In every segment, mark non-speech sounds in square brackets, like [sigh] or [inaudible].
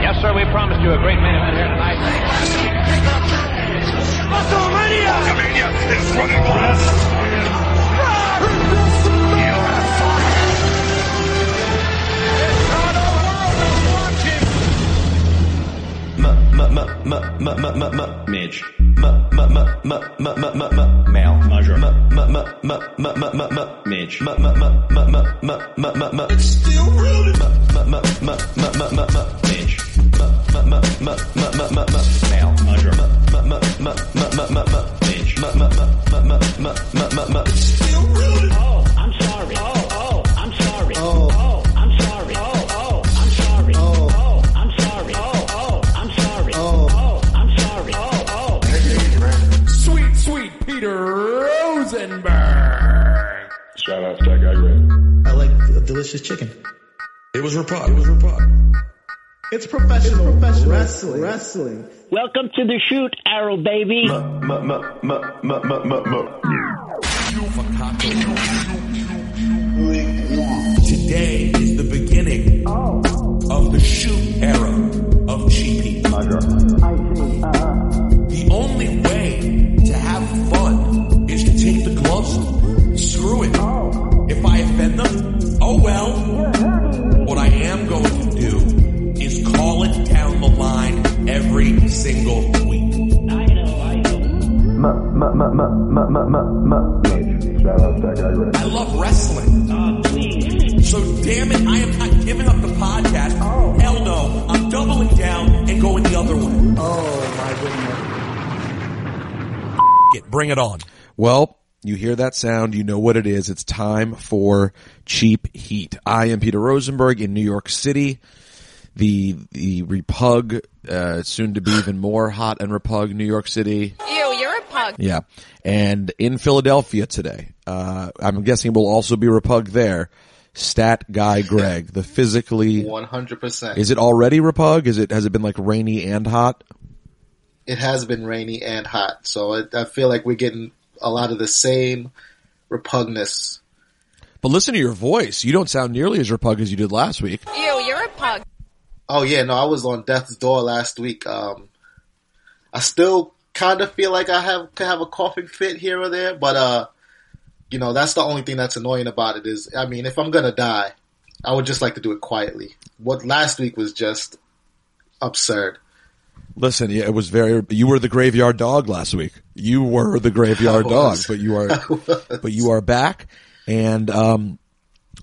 Yes, sir, we promised you a great main event here tonight. WrestleMania! WrestleMania is running wild. You have Midge. Male. Measure. Midge. It's still real. Midge. Male. Measure. Midge. Still real. Oh, I'm sorry. Oh, oh, I'm sorry. Oh, oh, I'm sorry. Oh, oh, I'm sorry. Oh, oh, I'm sorry. Oh, oh, I'm sorry. Oh, oh, I'm sorry. Oh, oh. Sweet, sweet Peter Rosenberg. Shout out to that guy, Greg. I like a delicious chicken. It was Rapod. It was Rapod. It's professional, professional wrestling. wrestling. Welcome to the shoot, Arrow baby. Today is the beginning of the shoot era of Cheap Heat. The only way to have fun is to take the gloves off. Screw it. If I offend them, oh well. Every single week. I love wrestling. Oh. So damn it, I am not giving up the podcast. Hell no. I'm doubling down and going the other way. Oh my goodness. Get, bring it on. Well, you hear that sound, you know what it is. It's time for cheap heat. I am Peter Rosenberg in New York City. The the repug, uh, soon to be even more hot and repug New York City. Ew, you're a pug. Yeah. And in Philadelphia today, uh, I'm guessing it will also be repug there. Stat guy Greg, the physically, One hundred percent. is it already repug? Is it, has it been like rainy and hot? It has been rainy and hot, so I, I feel like we're getting a lot of the same repugnance. But listen to your voice. You don't sound nearly as repug as you did last week. Ew, you're a pug. Oh yeah, no, I was on death's door last week. Um, I still kind of feel like I have could have a coughing fit here or there, but uh, you know, that's the only thing that's annoying about it is, I mean, if I'm gonna die, I would just like to do it quietly. What last week was just absurd. Listen, yeah, it was very. You were the graveyard dog last week. You were the graveyard dog, but you are, [laughs] but you are back, and um,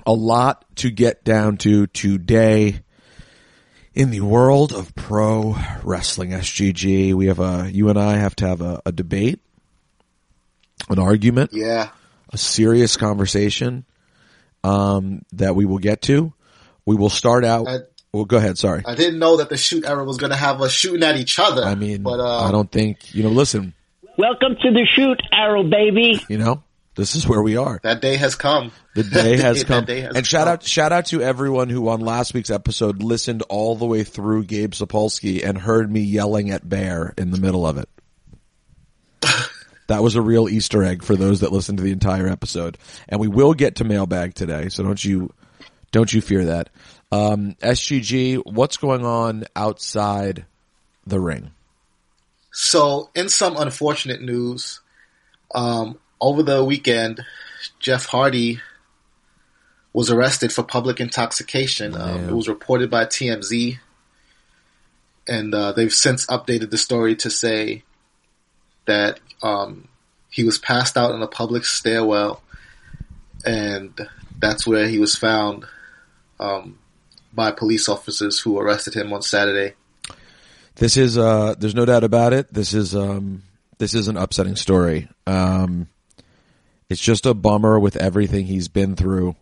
a lot to get down to today in the world of pro wrestling. SGG, we have a. You and I have to have a, a debate, an argument, Yeah, a serious conversation um, that we will get to. We will start out. I- well, go ahead. Sorry. I didn't know that the shoot era was gonna have us shooting at each other. I mean, but uh, I don't think you know. Listen, Welcome to the shoot, Arrow baby. you know, this is where we are. That day has come. The day [laughs] has That come. day has and shout out, shout out to everyone who on last week's episode listened all the way through Gabe Sapolsky and heard me yelling at Bear in the middle of it. [laughs] that was a real Easter egg for those that listened to the entire episode. And we will get to mailbag today, so don't you, don't you fear that. Um, SGG, what's going on outside the ring? So, in some unfortunate news, um, over the weekend, Jeff Hardy was arrested for public intoxication. Um, it was reported by TMZ, and uh, they've since updated the story to say that um, he was passed out in a public stairwell, and that's where he was found um, by police officers who arrested him on Saturday. This is uh there's no doubt about it. This is um this is an upsetting story. Um it's just a bummer with everything he's been through.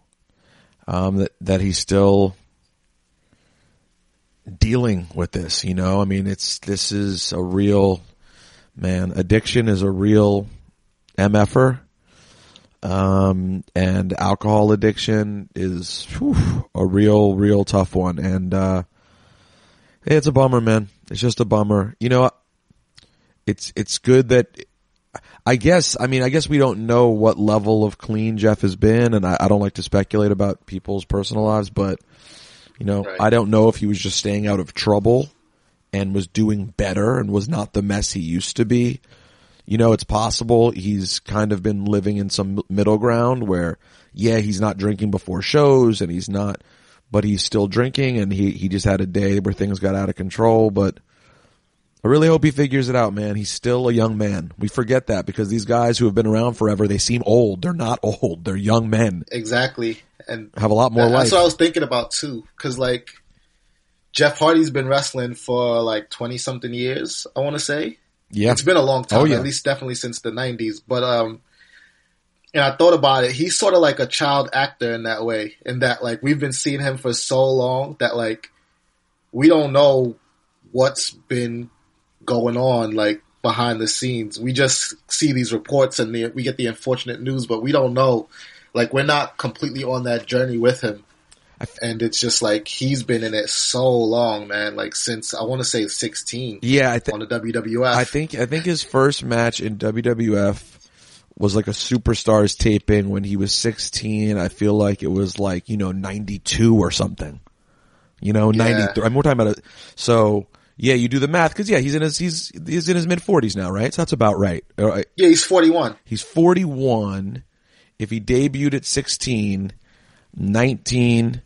Um that that he's still dealing with this, you know? I mean, it's this is a real man, addiction is a real MFer. Um and alcohol addiction is whew, a real real tough one and uh it's a bummer, man. It's just a bummer. You know, it's it's good that I guess. I mean, I guess we don't know what level of clean Jeff has been, and I, I don't like to speculate about people's personal lives, but You know, Right. I don't know if he was just staying out of trouble and was doing better and was not the mess he used to be. You know, it's possible he's kind of been living in some middle ground where, yeah, he's not drinking before shows and he's not, but he's still drinking and he, he just had a day where things got out of control, but I really hope he figures it out, man. He's still a young man. We forget that because these guys who have been around forever, they seem old. They're not old. They're young men. Exactly, and Have a lot more that's life. what I was thinking about too. Because like Jeff Hardy's been wrestling for like twenty something years. I want to say. Yeah. It's been a long time, Oh, yeah. at least definitely since the '90s. But um, and I thought about it. He's sort of like a child actor in that way, in that like we've been seeing him for so long that like we don't know what's been going on like behind the scenes. We just see these reports and the, we get the unfortunate news, but we don't know. Like we're not completely on that journey with him. And it's just like he's been in it so long, man. Like since I want to say 16 Yeah, I think on the WWF. I think I think his first match in WWF was like a superstars taping when he was 16. I feel like it was like, you know, 92 or something. You know, 93. I'm more talking about it. So, yeah, you do the math cuz yeah, he's in his he's he's in his mid 40s now, right? So that's about right. Right. Yeah, he's 41. He's 41. If he debuted at 16, 19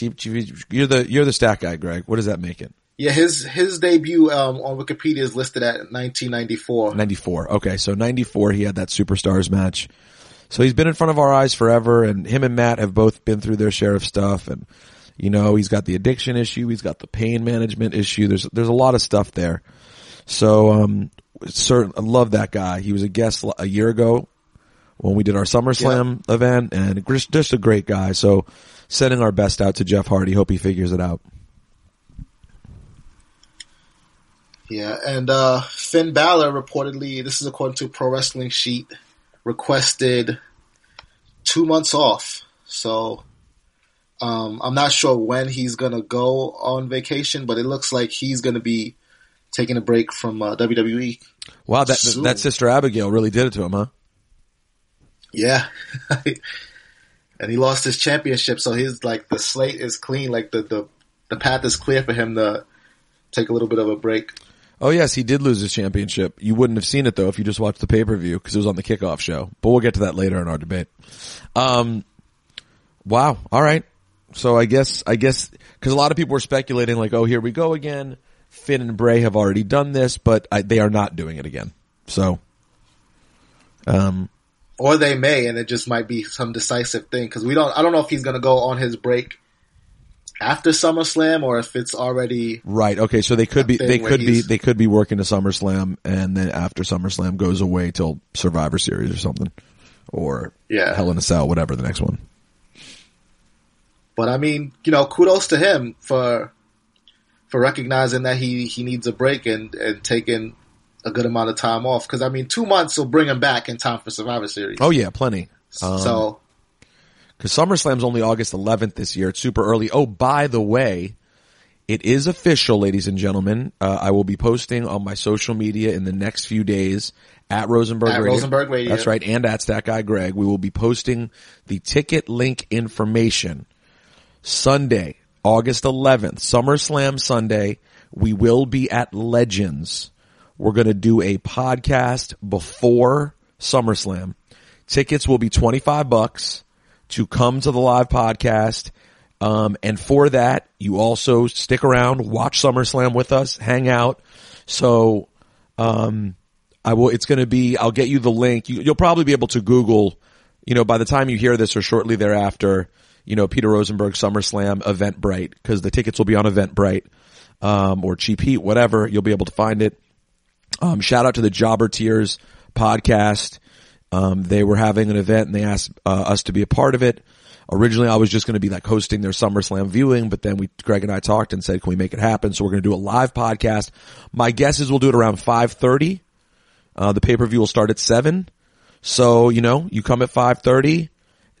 you're the you're the stat guy, Greg. What does that make it? Yeah, his his debut um, on Wikipedia is listed at 1994. 94. Okay, so 94 he had that Superstars match. So he's been in front of our eyes forever and him and Matt have both been through their share of stuff and you know, he's got the addiction issue, he's got the pain management issue. There's there's a lot of stuff there. So um certain I love that guy. He was a guest a year ago when we did our SummerSlam event and just just a great guy. So sending our best out to Jeff Hardy. Hope he figures it out. Yeah, and uh, Finn Balor reportedly, this is according to Pro Wrestling Sheet, requested two months off. So um, I'm not sure when he's gonna go on vacation, but it looks like he's gonna be taking a break from uh, WWE. Wow, that Soon. that sister Abigail really did it to him, huh? Yeah. [laughs] and he lost his championship, so he's like the slate is clean, like the, the the path is clear for him to take a little bit of a break. Oh yes, he did lose his championship. You wouldn't have seen it though if you just watched the pay per view because it was on the kickoff show. But we'll get to that later in our debate. Um, wow. All right. So I guess I guess because a lot of people were speculating like, oh, here we go again. Finn and Bray have already done this, but I, they are not doing it again. So, um, Or they may, and it just might be some decisive thing because we don't. I don't know if he's going to go on his break after SummerSlam or if it's already right. Okay. So they could be they could be they could be working to SummerSlam and then after SummerSlam goes away till Survivor Series or something, or Yeah. Hell in a Cell, whatever the next one. But I mean, you know, kudos to him for for recognizing that he he needs a break and and taking a good amount of time off. Because I mean, two months will bring him back in time for Survivor Series. Oh yeah, plenty. Um, so Because SummerSlam's only August 11th this year. It's super early. Oh, by the way, it is official, ladies and gentlemen. Uh, I will be posting on my social media in the next few days at Rosenberg At Radio. Rosenberg Radio. That's right. And at Stat Guy Greg. We will be posting the ticket link information Sunday, August 11th, SummerSlam Sunday. We will be at Legends. We're going to do a podcast before SummerSlam. Tickets will be 25 bucks to come to the live podcast. Um, and for that, you also stick around, watch SummerSlam with us, hang out. So, um, I will, it's going to be, I'll get you the link. You, you'll probably be able to Google, you know, by the time you hear this or shortly thereafter, you know, Peter Rosenberg SummerSlam Eventbrite, because the tickets will be on Eventbrite, um, or Cheap Heat, whatever. You'll be able to find it. Um, shout out to the Jobber Tears podcast. Um, they were having an event and they asked uh, us to be a part of it. Originally, I was just going to be like hosting their SummerSlam viewing, but then we, Greg and I talked and said, can we make it happen? So we're going to do a live podcast. My guess is we'll do it around 530. Uh, the pay-per-view will start at seven. So, you know, you come at 530,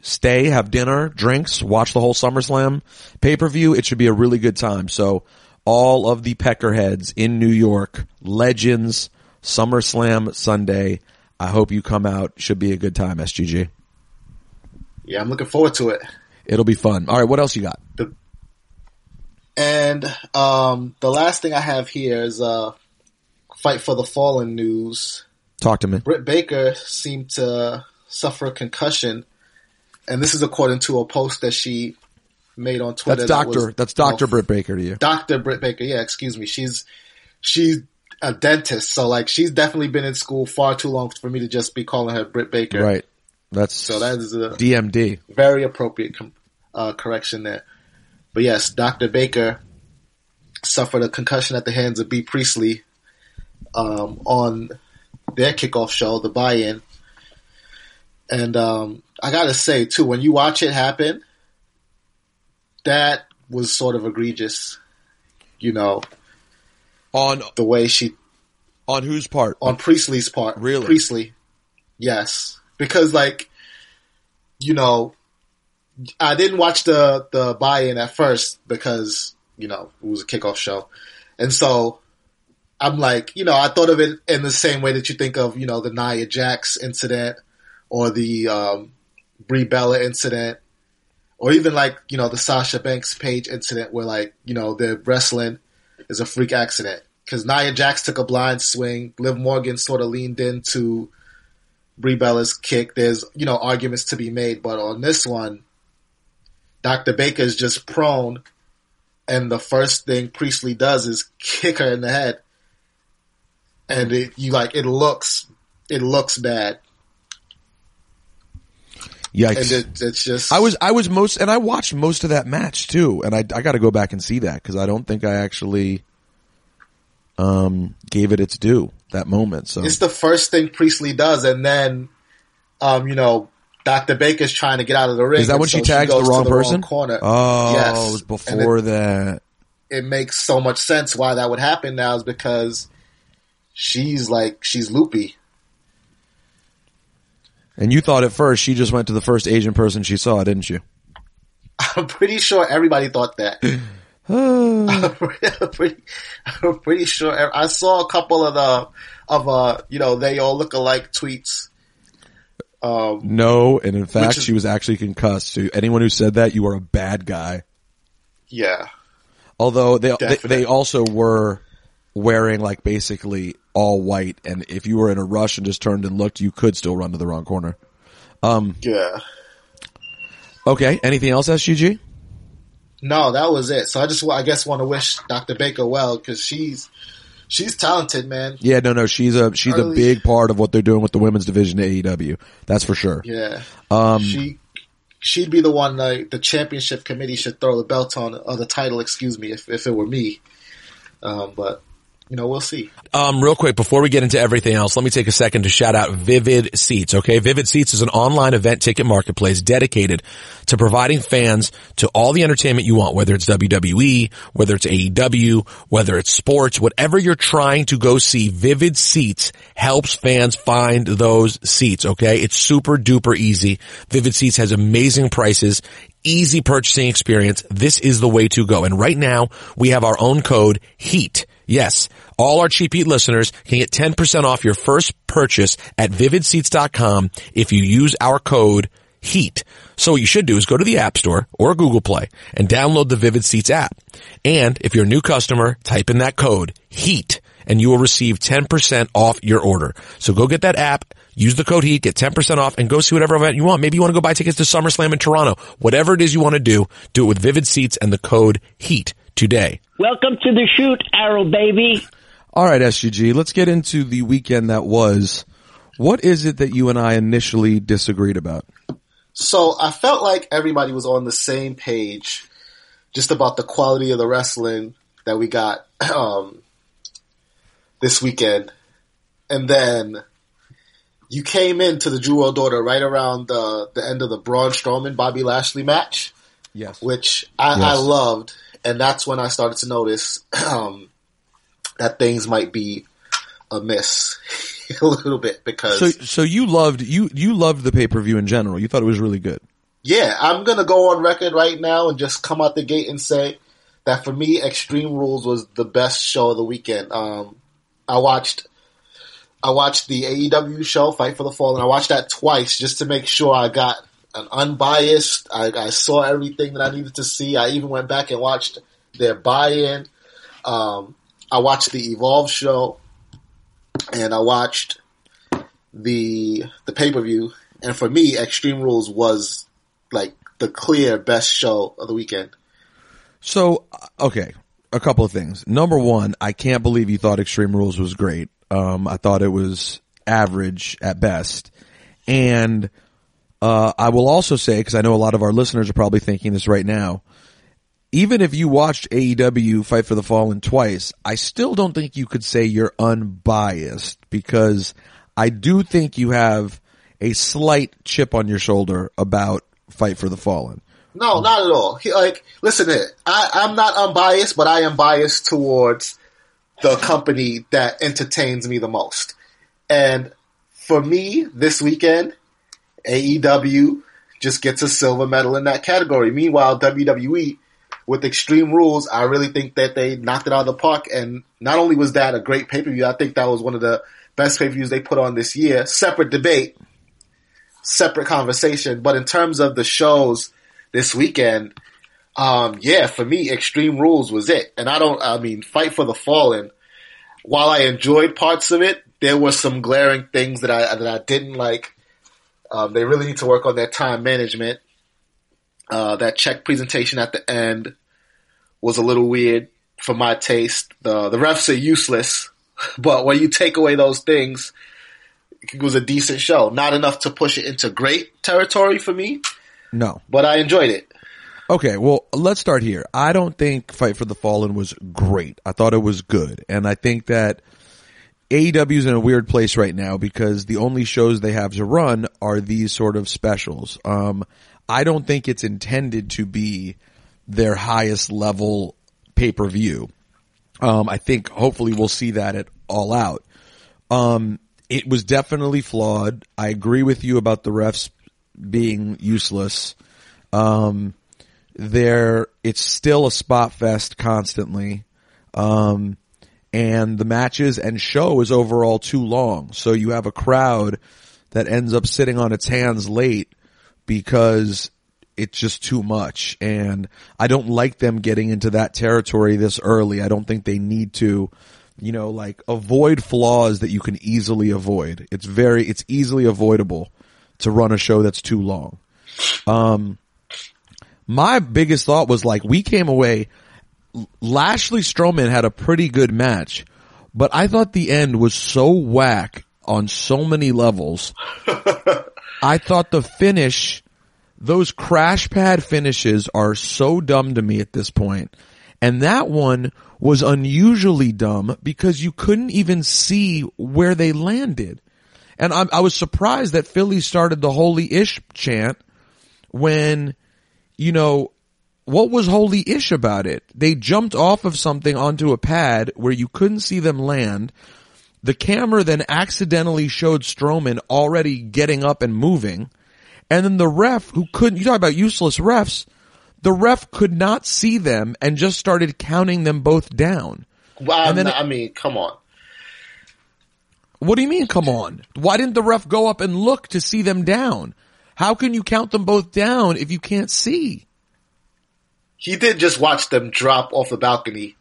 stay, have dinner, drinks, watch the whole SummerSlam pay-per-view. It should be a really good time. So all of the peckerheads in New York, legends, SummerSlam Sunday. I hope you come out. Should be a good time, SGG. yeah, I'm looking forward to it. It'll be fun. All right. What else you got? The And um, the last thing I have here is uh, fight for the fallen news. Talk to me. Britt Baker seemed to suffer a concussion, and this is according to a post that she made on Twitter. That's that Doctor. was- That's Doctor Britt Baker to you. Dr. Britt Baker. Yeah, excuse me. She's she's a dentist, so like she's definitely been in school far too long for me to just be calling her Britt Baker. Right. That's So that is a DMD. very appropriate com- uh, correction there. But yes, Dr. Baker suffered a concussion at the hands of Bea Priestley um, on their kickoff show, the buy-in. And um, I gotta say too, when you watch it happen, that was sort of egregious. You know, On the way she on whose part? on Priestley's part. Really? Priestley. Yes. Because like, you know, I didn't watch the, the buy-in at first because, you know, it was a kickoff show. And so I'm like, you know, I thought of it in the same way that you think of, you know, the Nia Jax incident or the, um, Brie Bella incident or even like, you know, the Sasha Banks Paige incident where like, you know, the wrestling is a freak accident. Cause Nia Jax took a blind swing. Liv Morgan sort of leaned into Brie Bella's kick. There's, you know, arguments to be made, but on this one, Dr. Baker is just prone and the first thing Priestley does is kick her in the head. And it, you like, it looks, it looks bad. Yikes. And it, it's just, I was I was most and I watched most of that match too, and I I got to go back and see that because I don't think I actually um gave it its due that moment. So it's the first thing Priestley does, and then, um, you know, Dr. Baker's trying to get out of the ring. is that when so she tags the goes to wrong person? corner. Oh, Yes. it was before it, that. it makes so much sense why that would happen now is because she's like she's loopy. And you thought at first she just went to the first Asian person she saw, didn't you? I'm pretty sure everybody thought that. I'm [sighs] [laughs] pretty, I'm pretty sure. I saw a couple of the of uh you know they all look alike tweets. Um, No, and in fact, is- she was actually concussed. So anyone who said that, you are a bad guy. yeah, Although they they, they also were wearing like basically all white, and if you were in a rush and just turned and looked, you could still run to the wrong corner. Um, yeah. Okay, anything else, SGG? No, that was it. So I just, I guess, want to wish Dr. Baker well because she's she's talented, man. Yeah, no, no, she's a she's a big part of what they're doing with the women's division at AEW. That's for sure. Yeah, Um, she she'd be the one like the championship committee should throw the belt on or the title. Excuse me, if if it were me. Um, but you know, we'll see. Um, real quick, before we get into everything else, let me take a second to shout out Vivid Seats, okay? Vivid Seats is an online event ticket marketplace dedicated to providing fans to all the entertainment you want, whether it's WWE, whether it's AEW, whether it's sports, whatever you're trying to go see, Vivid Seats helps fans find those seats, okay? It's super duper easy. Vivid Seats has amazing prices, easy purchasing experience. This is the way to go. And right now, we have our own code HEAT. Yes, all our Cheap Heat listeners can get 10% off your first purchase at vividseats.com if you use our code HEAT. So what you should do is go to the App Store or Google Play and download the Vivid Seats app. And if you're a new customer, type in that code HEAT and you will receive 10% off your order. So go get that app, use the code HEAT, get 10% off and go see whatever event you want. Maybe you want to go buy tickets to SummerSlam in Toronto. Whatever it is you want to do, do it with Vivid Seats and the code HEAT today. Welcome to the shoot, Arrow baby. All right, SGG, let's get into the weekend that was. What is it that you and I initially disagreed about? So I felt like everybody was on the same page, just about the quality of the wrestling that we got [clears throat] um, this weekend, and then you came into the Drew World Order right around the the end of the Braun Strowman Bobby Lashley match. Yes. which I, Yes. I loved, and that's when I started to notice [clears throat] um, that things might be amiss [laughs] a little bit because So, so you loved you you loved the pay per view in general. You thought it was really good. yeah, I'm gonna go on record right now and just come out the gate and say that for me, Extreme Rules was the best show of the weekend. Um, I watched. I watched the AEW show, Fight for the Fallen. I watched that twice just to make sure I got an unbiased. I, I saw everything that I needed to see. I even went back and watched their buy-in. Um, I watched the Evolve show, and I watched the the pay per view. And for me, Extreme Rules was like the clear best show of the weekend. So, uh, okay, a couple of things. Number one, I can't believe you thought Extreme Rules was great. Um, I thought it was average at best. And, uh, I will also say, cause I know a lot of our listeners are probably thinking this right now, even if you watched AEW Fight for the Fallen twice, I still don't think you could say you're unbiased because I do think you have a slight chip on your shoulder about Fight for the Fallen. No, not at all. Like, listen here. I, I'm not unbiased, but I am biased towards the company that entertains me the most. And for me, this weekend, AEW just gets a silver medal in that category. Meanwhile, WWE, with Extreme Rules, I really think that they knocked it out of the park. And not only was that a great pay-per-view, I think that was one of the best pay-per-views they put on this year. Separate debate, separate conversation. But in terms of the shows this weekend, um, yeah, for me, Extreme Rules was it. And I don't, I mean, Fight for the Fallen, while I enjoyed parts of it, there were some glaring things that I, that I didn't like. Um, they really need to work on their time management. Uh, that check presentation at the end was a little weird for my taste. The, the refs are useless, [laughs] but when you take away those things, it was a decent show. Not enough to push it into great territory for me, No. but I enjoyed it. Okay, well, let's start here. I don't think Fight for the Fallen was great. I thought it was good. And I think that AEW's in a weird place right now because the only shows they have to run are these sort of specials. Um, I don't think it's intended to be their highest level pay-per-view. Um, I think hopefully we'll see that at All Out. Um, it was definitely flawed. I agree with you about the refs being useless. Um, there, it's still a spot fest constantly. Um, and the matches and show is overall too long. So you have a crowd that ends up sitting on its hands late because it's just too much. And I don't like them getting into that territory this early. I don't think they need to, you know, like avoid flaws that you can easily avoid. It's very, it's easily avoidable to run a show that's too long. Um, my biggest thought was like, we came away, Lashley Strowman had a pretty good match, but I thought the end was so whack on so many levels. [laughs] I thought the finish, those crash pad finishes are so dumb to me at this point. And that one was unusually dumb because you couldn't even see where they landed. And I, I was surprised that Philly started the holy ish chant when, you know, what was holy ish about it? They jumped off of something onto a pad where you couldn't see them land. The camera then accidentally showed Strowman already getting up and moving. And then the ref who couldn't, you talk about useless refs, the ref could not see them and just started counting them both down. Well, And then- I mean, come on. What do you mean, come on? Why didn't the ref go up and look to see them down? How can you count them both down if you can't see? He did just watch them drop off the balcony.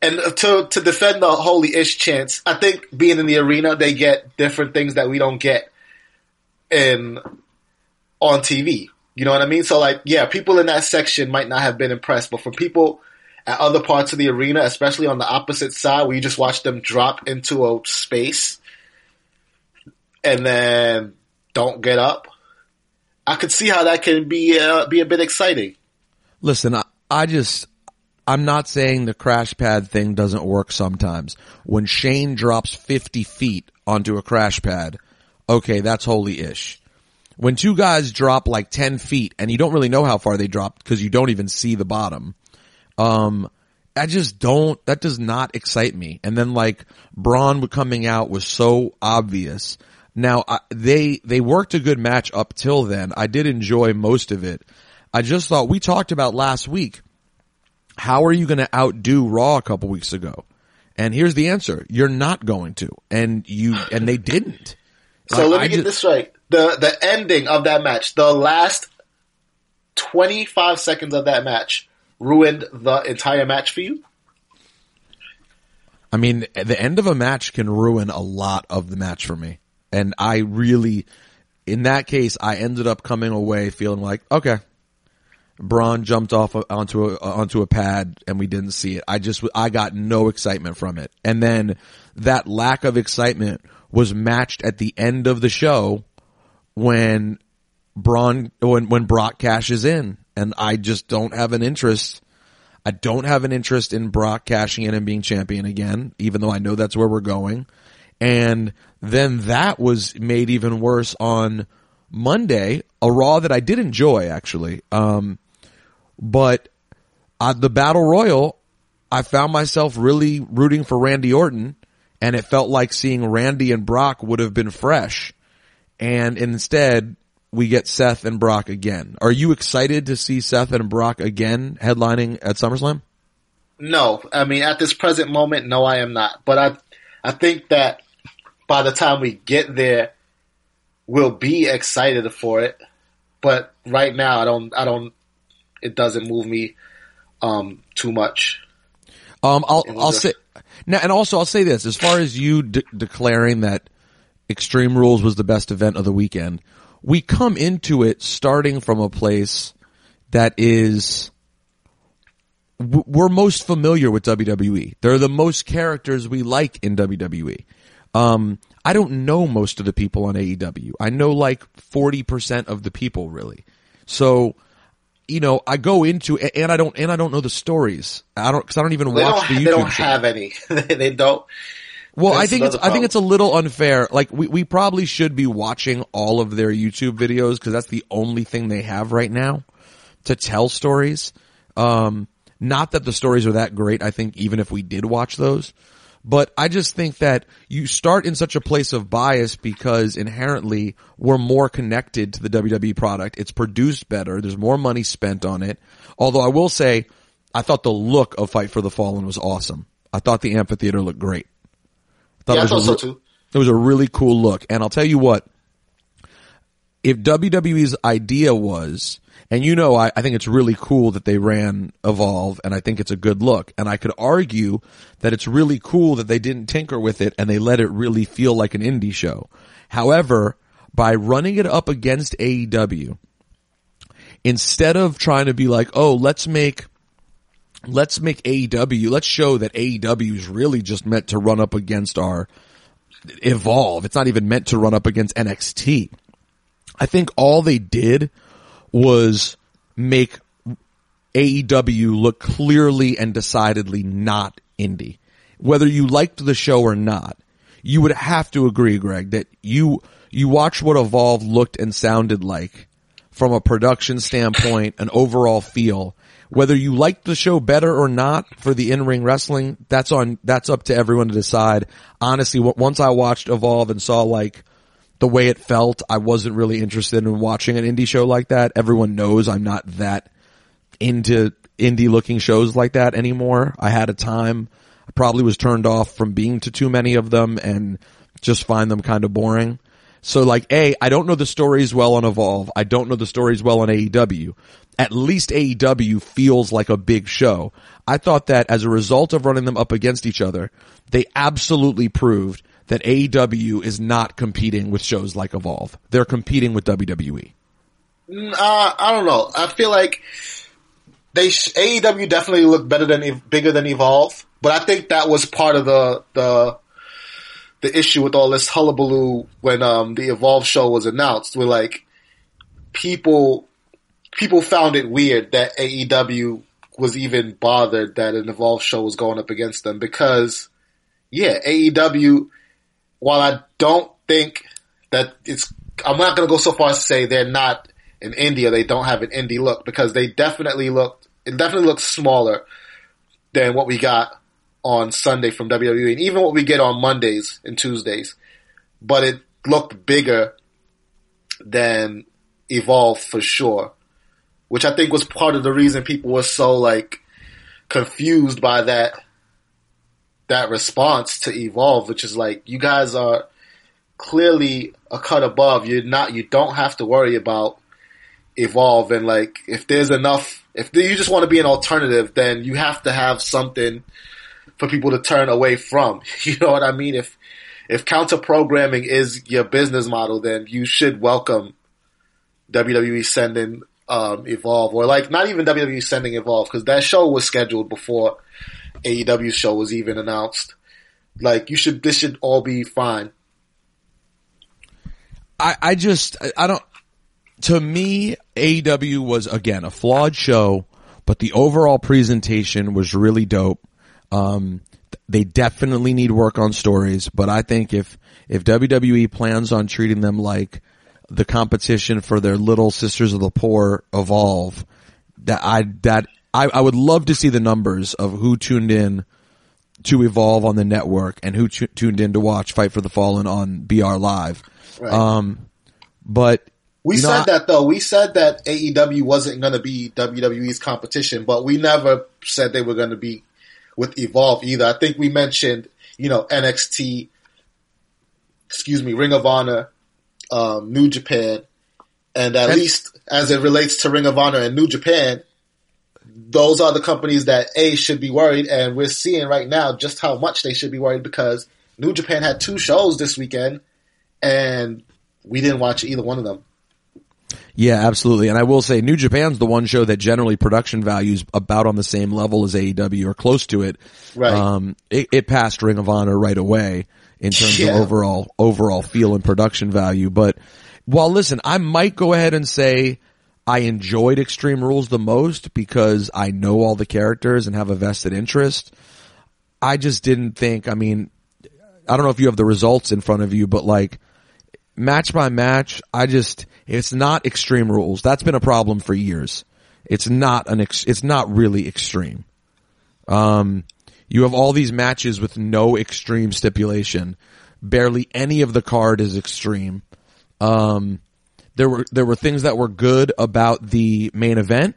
And to to defend the holy ish chance, I think being in the arena, they get different things that we don't get in on TV. You know what I mean? So like, yeah, people in that section might not have been impressed, but for people at other parts of the arena, especially on the opposite side, where you just watch them drop into a space and then don't get up, I could see how that can be uh, be a bit exciting. Listen, I, I just, I'm not saying the crash pad thing doesn't work sometimes. When Shane drops 50 feet onto a crash pad, okay, that's holy-ish. When two guys drop like 10 feet and you don't really know how far they dropped because you don't even see the bottom, um, I just don't, that does not excite me. And then like Braun coming out was so obvious. Now I, they, they worked a good match up till then. I did enjoy most of it. I just thought we talked about last week. How are you going to outdo Raw a couple weeks ago? And here's the answer. You're not going to. And you, and they didn't. [laughs] So I- let me I get ju- this right. The the ending of that match, the last twenty five seconds of that match ruined the entire match for you? I mean, the end of a match can ruin a lot of the match for me. And I really, in that case, I ended up coming away feeling like, okay, Braun jumped off onto a, onto a pad and we didn't see it. I just, I got no excitement from it. And then that lack of excitement was matched at the end of the show when Braun, when, when Brock cashes in and I just don't have an interest. I don't have an interest in Brock cashing in and being champion again, even though I know that's where we're going. And then that was made even worse on Monday, a Raw that I did enjoy actually. Um, but uh, the Battle Royal, I found myself really rooting for Randy Orton and it felt like seeing Randy and Brock would have been fresh. And instead, we get Seth and Brock again. Are you excited to see Seth and Brock again headlining at SummerSlam? No, I mean at this present moment, no, I am not. But I, I think that by the time we get there, we'll be excited for it. But right now, I don't, I don't, it doesn't move me um, too much. Um, I'll, I'll say now, and also I'll say this: as far as you de- declaring that Extreme Rules was the best event of the weekend, we come into it starting from a place that is we're most familiar with WWE. They're the most characters we like in WWE. Um, I don't know most of the people on AEW. I know like 40% of the people really. So, you know, I go into, and I don't, and I don't know the stories. I don't, cause I don't even they watch don't, the YouTube They don't show. have any. [laughs] they don't. Well, I think it's another I think it's a little unfair. Like we we probably should be watching all of their YouTube videos because that's the only thing they have right now to tell stories. Um, not that the stories are that great. I think even if we did watch those, but I just think that you start in such a place of bias because inherently we're more connected to the WWE product. It's produced better. There's more money spent on it. Although I will say, I thought the look of Fight for the Fallen was awesome. I thought the amphitheater looked great. Yeah, I it was thought a so re- too. It was a really cool look. And I'll tell you what, if WWE's idea was, and you know, I, I think it's really cool that they ran Evolve and I think it's a good look. And I could argue that it's really cool that they didn't tinker with it and they let it really feel like an indie show. However, by running it up against AEW, instead of trying to be like, oh, let's make let's make AEW, let's show that AEW is really just meant to run up against our Evolve. It's not even meant to run up against NXT. I think all they did was make AEW look clearly and decidedly not indie. Whether you liked the show or not, you would have to agree, Greg, that you, you watch what Evolve looked and sounded like from a production standpoint, an overall feel. Whether you liked the show better or not for the in-ring wrestling, that's on, that's up to everyone to decide. Honestly, once I watched Evolve and saw like the way it felt, I wasn't really interested in watching an indie show like that. Everyone knows I'm not that into indie looking shows like that anymore. I had a time, I probably was turned off from being to too many of them and just find them kind of boring. So like, A, I don't know the stories well on Evolve. I don't know the stories well on AEW. At least AEW feels like a big show. I thought that as a result of running them up against each other, they absolutely proved that AEW is not competing with shows like Evolve. They're competing with. WWE. Mm, Uh, I don't know. I feel like they AEW definitely looked better than bigger than Evolve, but I think that was part of the the the issue with all this hullabaloo when um the Evolve show was announced. Where like people people found it weird that AEW was even bothered that an Evolve show was going up against them because yeah, AEW. While I don't think that it's, I'm not going to go so far as to say they're not in India. they don't have an indie look because they definitely looked, it definitely looks smaller than what we got on Sunday from WWE and even what we get on Mondays and Tuesdays. But it looked bigger than Evolve for sure, which I think was part of the reason people were so like confused by that that response to evolve, which is like you guys are clearly a cut above. You're not. You don't have to worry about evolve and like if there's enough if you just want to be an alternative then you have to have something for people to turn away from [laughs] you know what i mean if if counter programming is your business model then you should welcome wwe sending um evolve or like not even wwe sending evolve because that show was scheduled before aew show was even announced like you should this should all be fine I, I just, I- don't, to me, AEW was again a flawed show, but the overall presentation was really dope. Um, they definitely need work on stories, but I think if, if WWE plans on treating them like the competition for their little sisters of the poor evolve, that I, that, I, I would love to see the numbers of who tuned in to Evolve on the network and who tu- tuned in to watch Fight for the Fallen on BR Live. Right. Um, but We know, said that though. We said that AEW wasn't going to be WWE's competition, but we never said they were going to be with Evolve either. I think we mentioned, you know, NXT, excuse me, Ring of Honor, um, New Japan, and at And- least as it relates to Ring of Honor and New Japan, those are the companies that A should be worried, and we're seeing right now just how much they should be worried because New Japan had two shows this weekend, and we didn't watch either one of them. Yeah, absolutely. And I will say New Japan's the one show that generally production values about on the same level as AEW or close to it. Right. Um, it, it passed Ring of Honor right away in terms Yeah. of overall, overall feel and production value. But while listen, I might go ahead and say I enjoyed Extreme Rules the most because I know all the characters and have a vested interest. I just didn't think, I mean, I don't know if you have the results in front of you, but like, match by match, I just, it's not extreme rules. That's been a problem for years. It's not an, ex, it's not really extreme. Um, you have all these matches with no extreme stipulation. Barely any of the card is extreme. Um, there were, there were things that were good about the main event,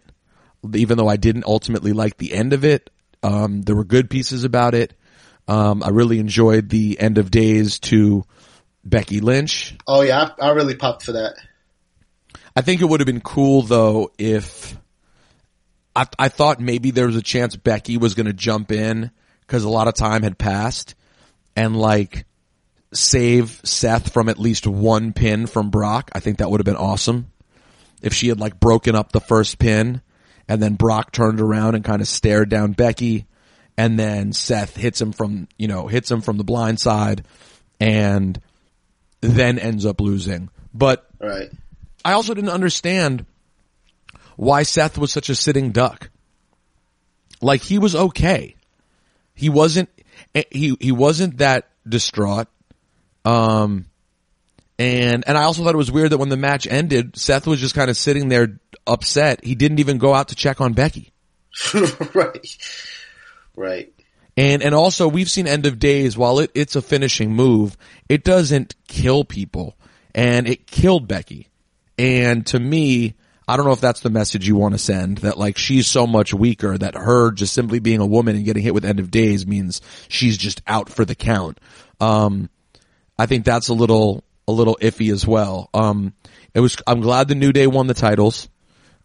even though I didn't ultimately like the end of it. Um, there were good pieces about it. Um, I really enjoyed the end of days to Becky Lynch. Oh yeah, I, I really popped for that. I think it would have been cool though if I, I thought maybe there was a chance Becky was going to jump in because a lot of time had passed and like save Seth from at least one pin from Brock. I think that would have been awesome if she had like broken up the first pin and then Brock turned around and kind of stared down Becky and then Seth hits him from, you know, hits him from the blind side and then ends up losing. But Right. I also didn't understand why Seth was such a sitting duck. Like he was okay. He wasn't eh, he he wasn't that distraught. Um and and I also thought it was weird that when the match ended, Seth was just kind of sitting there upset. He didn't even go out to check on Becky. [laughs] right. Right. And and also we've seen end of days while it, it's a finishing move, it doesn't kill people. And it killed Becky. And to me, I don't know if that's the message you want to send that like she's so much weaker that her just simply being a woman and getting hit with end of days means she's just out for the count. Um I think that's a little a little iffy as well. Um it was I'm glad the New Day won the titles.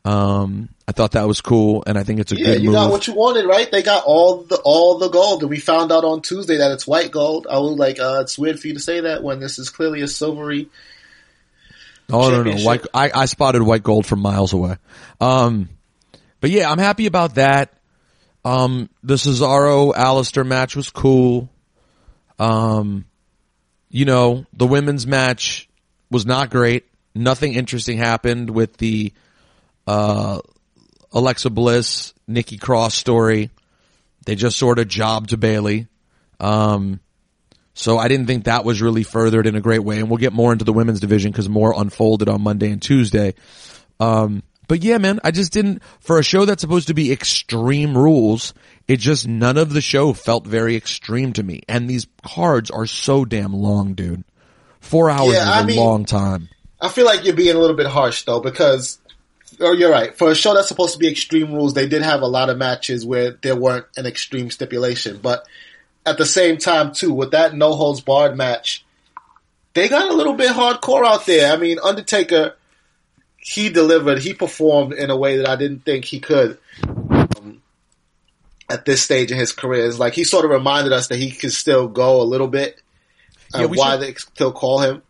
Um I thought that was cool and I think it's a Yeah, good you move. got what you wanted, right? They got all the all the gold, and we found out on Tuesday that it's white gold. I was like, uh, it's weird for you to say that when this is clearly a silvery. Oh no, no, white. I, I spotted white gold from miles away. Um, but yeah, I'm happy about that. Um, the Cesaro Aleister match was cool. Um, you know, the women's match was not great. Nothing interesting happened with the uh, Alexa Bliss Nikki Cross story. They just sort of jobbed to Bayley. Um, so I didn't think that was really furthered in a great way. And we'll get more into the women's division because more unfolded on Monday and Tuesday. Um, but yeah, man, I just didn't, for a show that's supposed to be extreme rules, it just, none of the show felt very extreme to me. And these cards are so damn long, dude. Four hours Yeah, is I a mean- long time. I feel like you're being a little bit harsh though, because oh, you're right. For a show that's supposed to be extreme rules, they did have a lot of matches where there weren't an extreme stipulation. But at the same time, too, with that no holds barred match, they got a little bit hardcore out there. I mean, Undertaker, he delivered. He performed in a way that I didn't think he could. Um, at this stage in his career, it's like he sort of reminded us that he could still go a little bit. Yeah, And we why should- they still call him?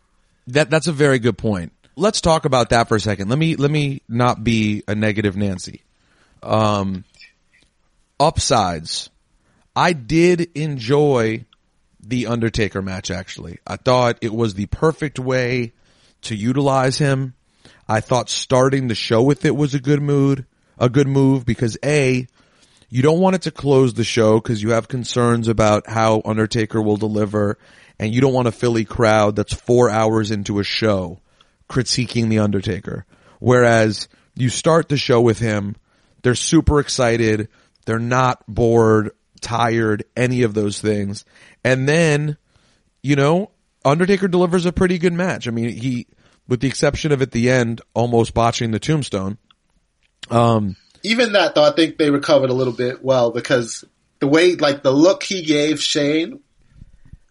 That that's a very good point. Let's talk about that for a second. Let me let me not be a negative Nancy. Um, upsides. I did enjoy the Undertaker match actually. I thought it was the perfect way to utilize him. I thought starting the show with it was a good mood, a good move because A, you don't want it to close the show because you have concerns about how Undertaker will deliver and you don't want a Philly crowd that's four hours into a show critiquing the Undertaker. Whereas you start the show with him, they're super excited, they're not bored, tired, any of those things. And then, you know, Undertaker delivers a pretty good match. I mean, he, with the exception of at the end, almost botching the tombstone. Um, Even that though, I think they recovered a little bit well because the way, like the look he gave Shane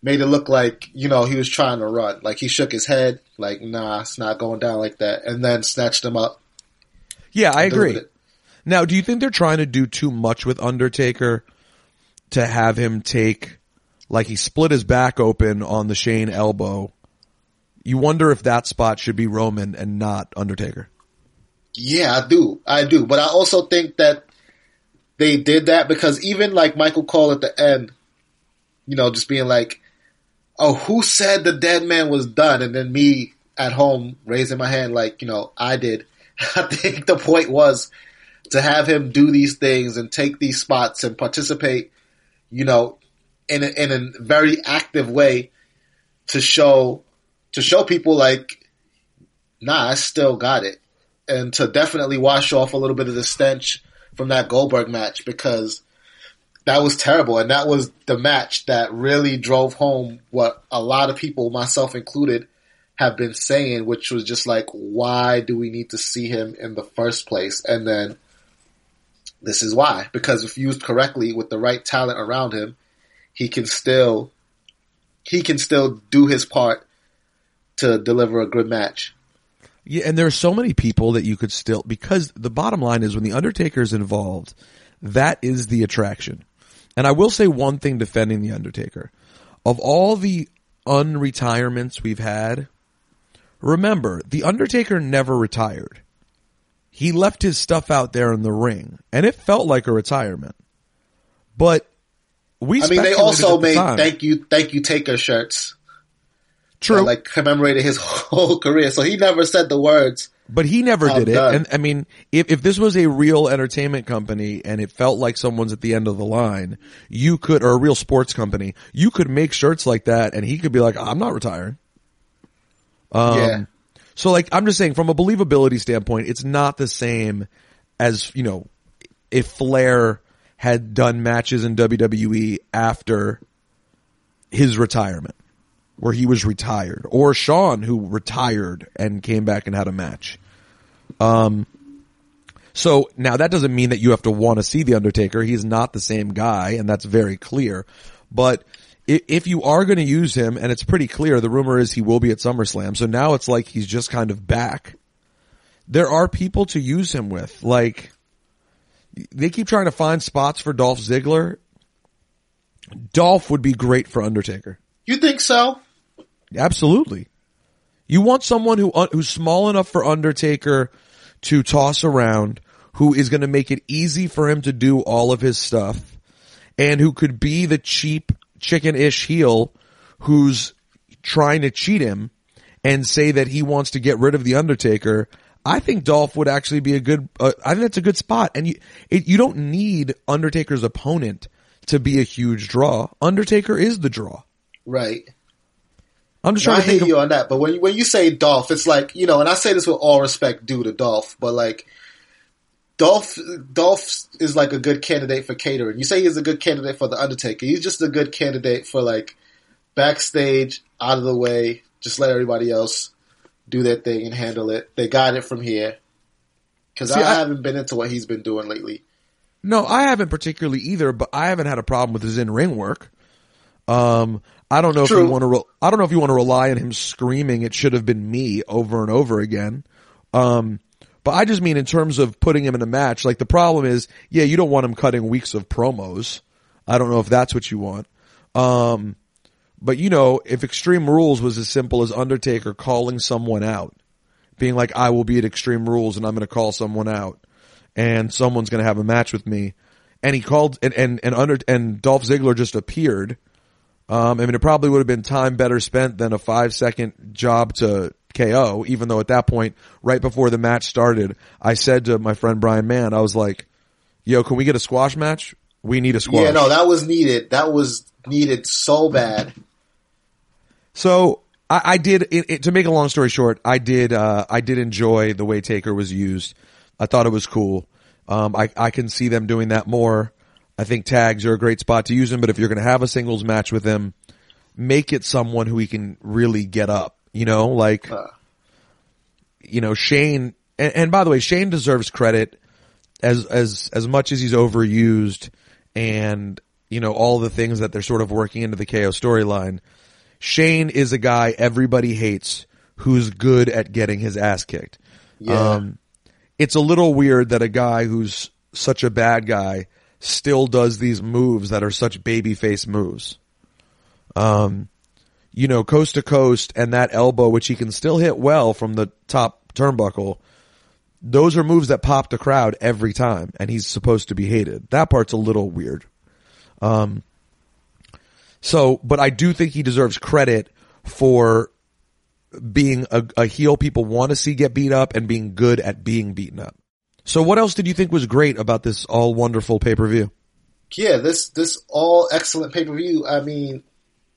made it look like, you know, he was trying to run. Like he shook his head, like, nah, it's not going down like that. And then snatched him up. Yeah, I agree. it. Now, do you think they're trying to do too much with Undertaker to have him take, like he split his back open on the Shane elbow? You wonder if that spot should be Roman and not Undertaker. Yeah, I do. I do. But I also think that they did that because even like Michael Cole at the end, you know, just being like, oh, who said the dead man was done? And then me at home raising my hand like, you know, I did. [laughs] I think the point was to have him do these things and take these spots and participate, you know, in a, in a very active way to show, to show people like, nah, I still got it and to definitely wash off a little bit of the stench from that Goldberg match because that was terrible. And that was the match that really drove home what a lot of people, myself included, have been saying, which was just like, why do we need to see him in the first place? And then this is why. Because if used correctly with the right talent around him, he can still, he can still do his part to deliver a good match. Yeah, and there are so many people that you could still because the bottom line is when the Undertaker is involved, that is the attraction. And I will say one thing defending the Undertaker. Of all the unretirements we've had, remember, the Undertaker never retired. He left his stuff out there in the ring, and it felt like a retirement. But we I mean, they also the made time. thank you, thank you, Taker shirts. True. that, like commemorated his [laughs] whole career. So he never said the words. But he never did it. done. And I mean, if, if this was a real entertainment company and it felt like someone's at the end of the line, you could, or a real sports company, you could make shirts like that and he could be like, I'm not retiring. Um, Yeah. so like, I'm just saying from a believability standpoint, it's not the same as, you know, if Flair had done matches in WWE after his retirement where he was retired or Shawn who retired and came back and had a match. Um, so now that doesn't mean that you have to want to see the Undertaker. He's not the same guy and that's very clear. But if you are going to use him and it's pretty clear, the rumor is he will be at SummerSlam. So now it's like he's just kind of back. There are people to use him with. Like they keep trying to find spots for Dolph Ziggler. Dolph would be great for Undertaker. You think so? Absolutely. You want someone who uh, who's small enough for Undertaker to toss around, who is going to make it easy for him to do all of his stuff, and who could be the cheap chicken-ish heel who's trying to cheat him and say that he wants to get rid of the Undertaker. I think Dolph would actually be a good. Uh, I think that's a good spot, and you it, you don't need Undertaker's opponent to be a huge draw. Undertaker is the draw. Right. I'm just trying I to hear of you on that, but when you, when you say Dolph, it's like you know, and I say this with all respect due to Dolph, but like Dolph, Dolph is like a good candidate for catering. You say he's a good candidate for the Undertaker. He's just a good candidate for like backstage, out of the way, just let everybody else do their thing and handle it. They got it from here. Because I, I- haven't been into what he's been doing lately. No, I haven't particularly either, but I haven't had a problem with his in-ring work. Um, I don't know if you want to, re- I don't know if you want to rely on him screaming, it should have been me over and over again. Um, But I just mean in terms of putting him in a match, like the problem is, yeah, you don't want him cutting weeks of promos. I don't know if that's what you want. Um, but you know, if Extreme Rules was as simple as Undertaker calling someone out, being like, I will be at Extreme Rules and I'm going to call someone out and someone's going to have a match with me. And he called and, and, and under, and Dolph Ziggler just appeared. Um, I mean, it probably would have been time better spent than a five second job to KO, even though at that point, right before the match started, I said to my friend Brian Mann, I was like, yo, can we get a squash match? We need a squash. Yeah, no, that was needed. That was needed so bad. So I, I did it, it, to make a long story short. I did uh, I did enjoy the way Taker was used. I thought it was cool. Um, I I can see them doing that more. I think tags are a great spot to use him, but if you're going to have a singles match with him, make it someone who he can really get up. You know, like you know Shane. And, and by the way, Shane deserves credit as as as much as he's overused and you know all the things that they're sort of working into the KO storyline. Shane is a guy everybody hates who's good at getting his ass kicked. Yeah. Um, it's a little weird that a guy who's such a bad guy still does these moves that are such babyface moves. Um, you know, coast to coast and that elbow, which he can still hit well from the top turnbuckle. Those are moves that pop the crowd every time, and he's supposed to be hated. That part's a little weird. Um, so, but I do think he deserves credit for being a, a heel people want to see get beat up and being good at being beaten up. So what else did you think was great about this all wonderful pay-per-view? Yeah, this this all excellent pay per view. I mean,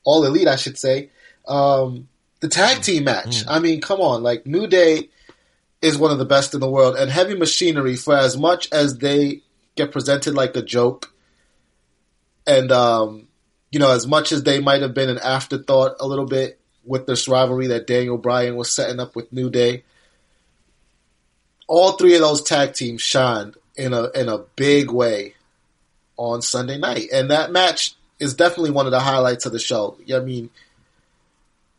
all elite, I should say. Um, the tag team match. I mean, come on, like New Day is one of the best in the world, and Heavy Machinery, for as much as they get presented like a joke, and um, you know, as much as they might have been an afterthought a little bit with this rivalry that Daniel Bryan was setting up with New Day, all three of those tag teams shined in a in a big way on Sunday night, and that match is definitely one of the highlights of the show. I mean,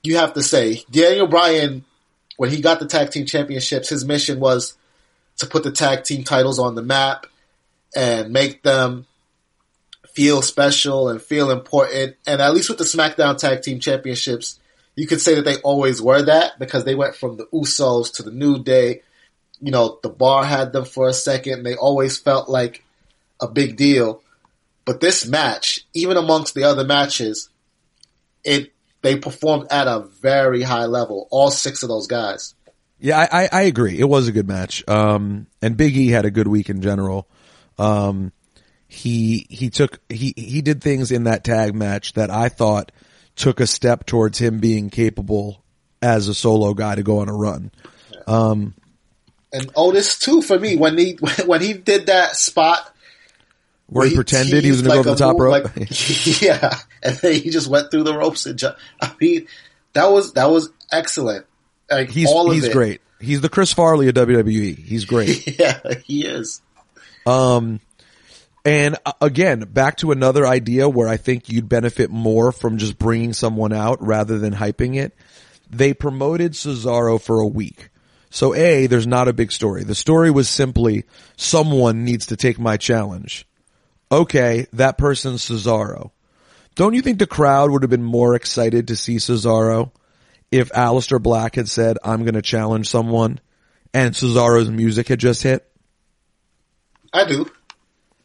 you have to say Daniel Bryan, when he got the tag team championships, his mission was to put the tag team titles on the map and make them feel special and feel important. And at least with the SmackDown tag team championships, you could say that they always were that because they went from the Usos to the New Day. You know, the bar had them for a second. They always felt like a big deal. But this match, even amongst the other matches, it they performed at a very high level. All six of those guys. Yeah, I, I, I agree. It was a good match. Um, and Big E had a good week in general. Um, he he took he he did things in that tag match that I thought took a step towards him being capable as a solo guy to go on a run. Um, and Otis too for me when he [laughs] when he did that spot where he, pretended he was going to like go over the top move, rope. Like, [laughs] yeah, and then he just went through the ropes and ju- I mean that was that was excellent. Like he's all of he's it. great. He's the Chris Farley of WWE. He's great. [laughs] yeah, he is. Um, and uh, again, back to another idea where I think you'd benefit more from just bringing someone out rather than hyping it. They promoted Cesaro for a week. So A, there's not a big story. The story was simply someone needs to take my challenge. Okay, that person's Cesaro. Don't you think the crowd would have been more excited to see Cesaro if Aleister Black had said, I'm going to challenge someone and Cesaro's music had just hit? I do.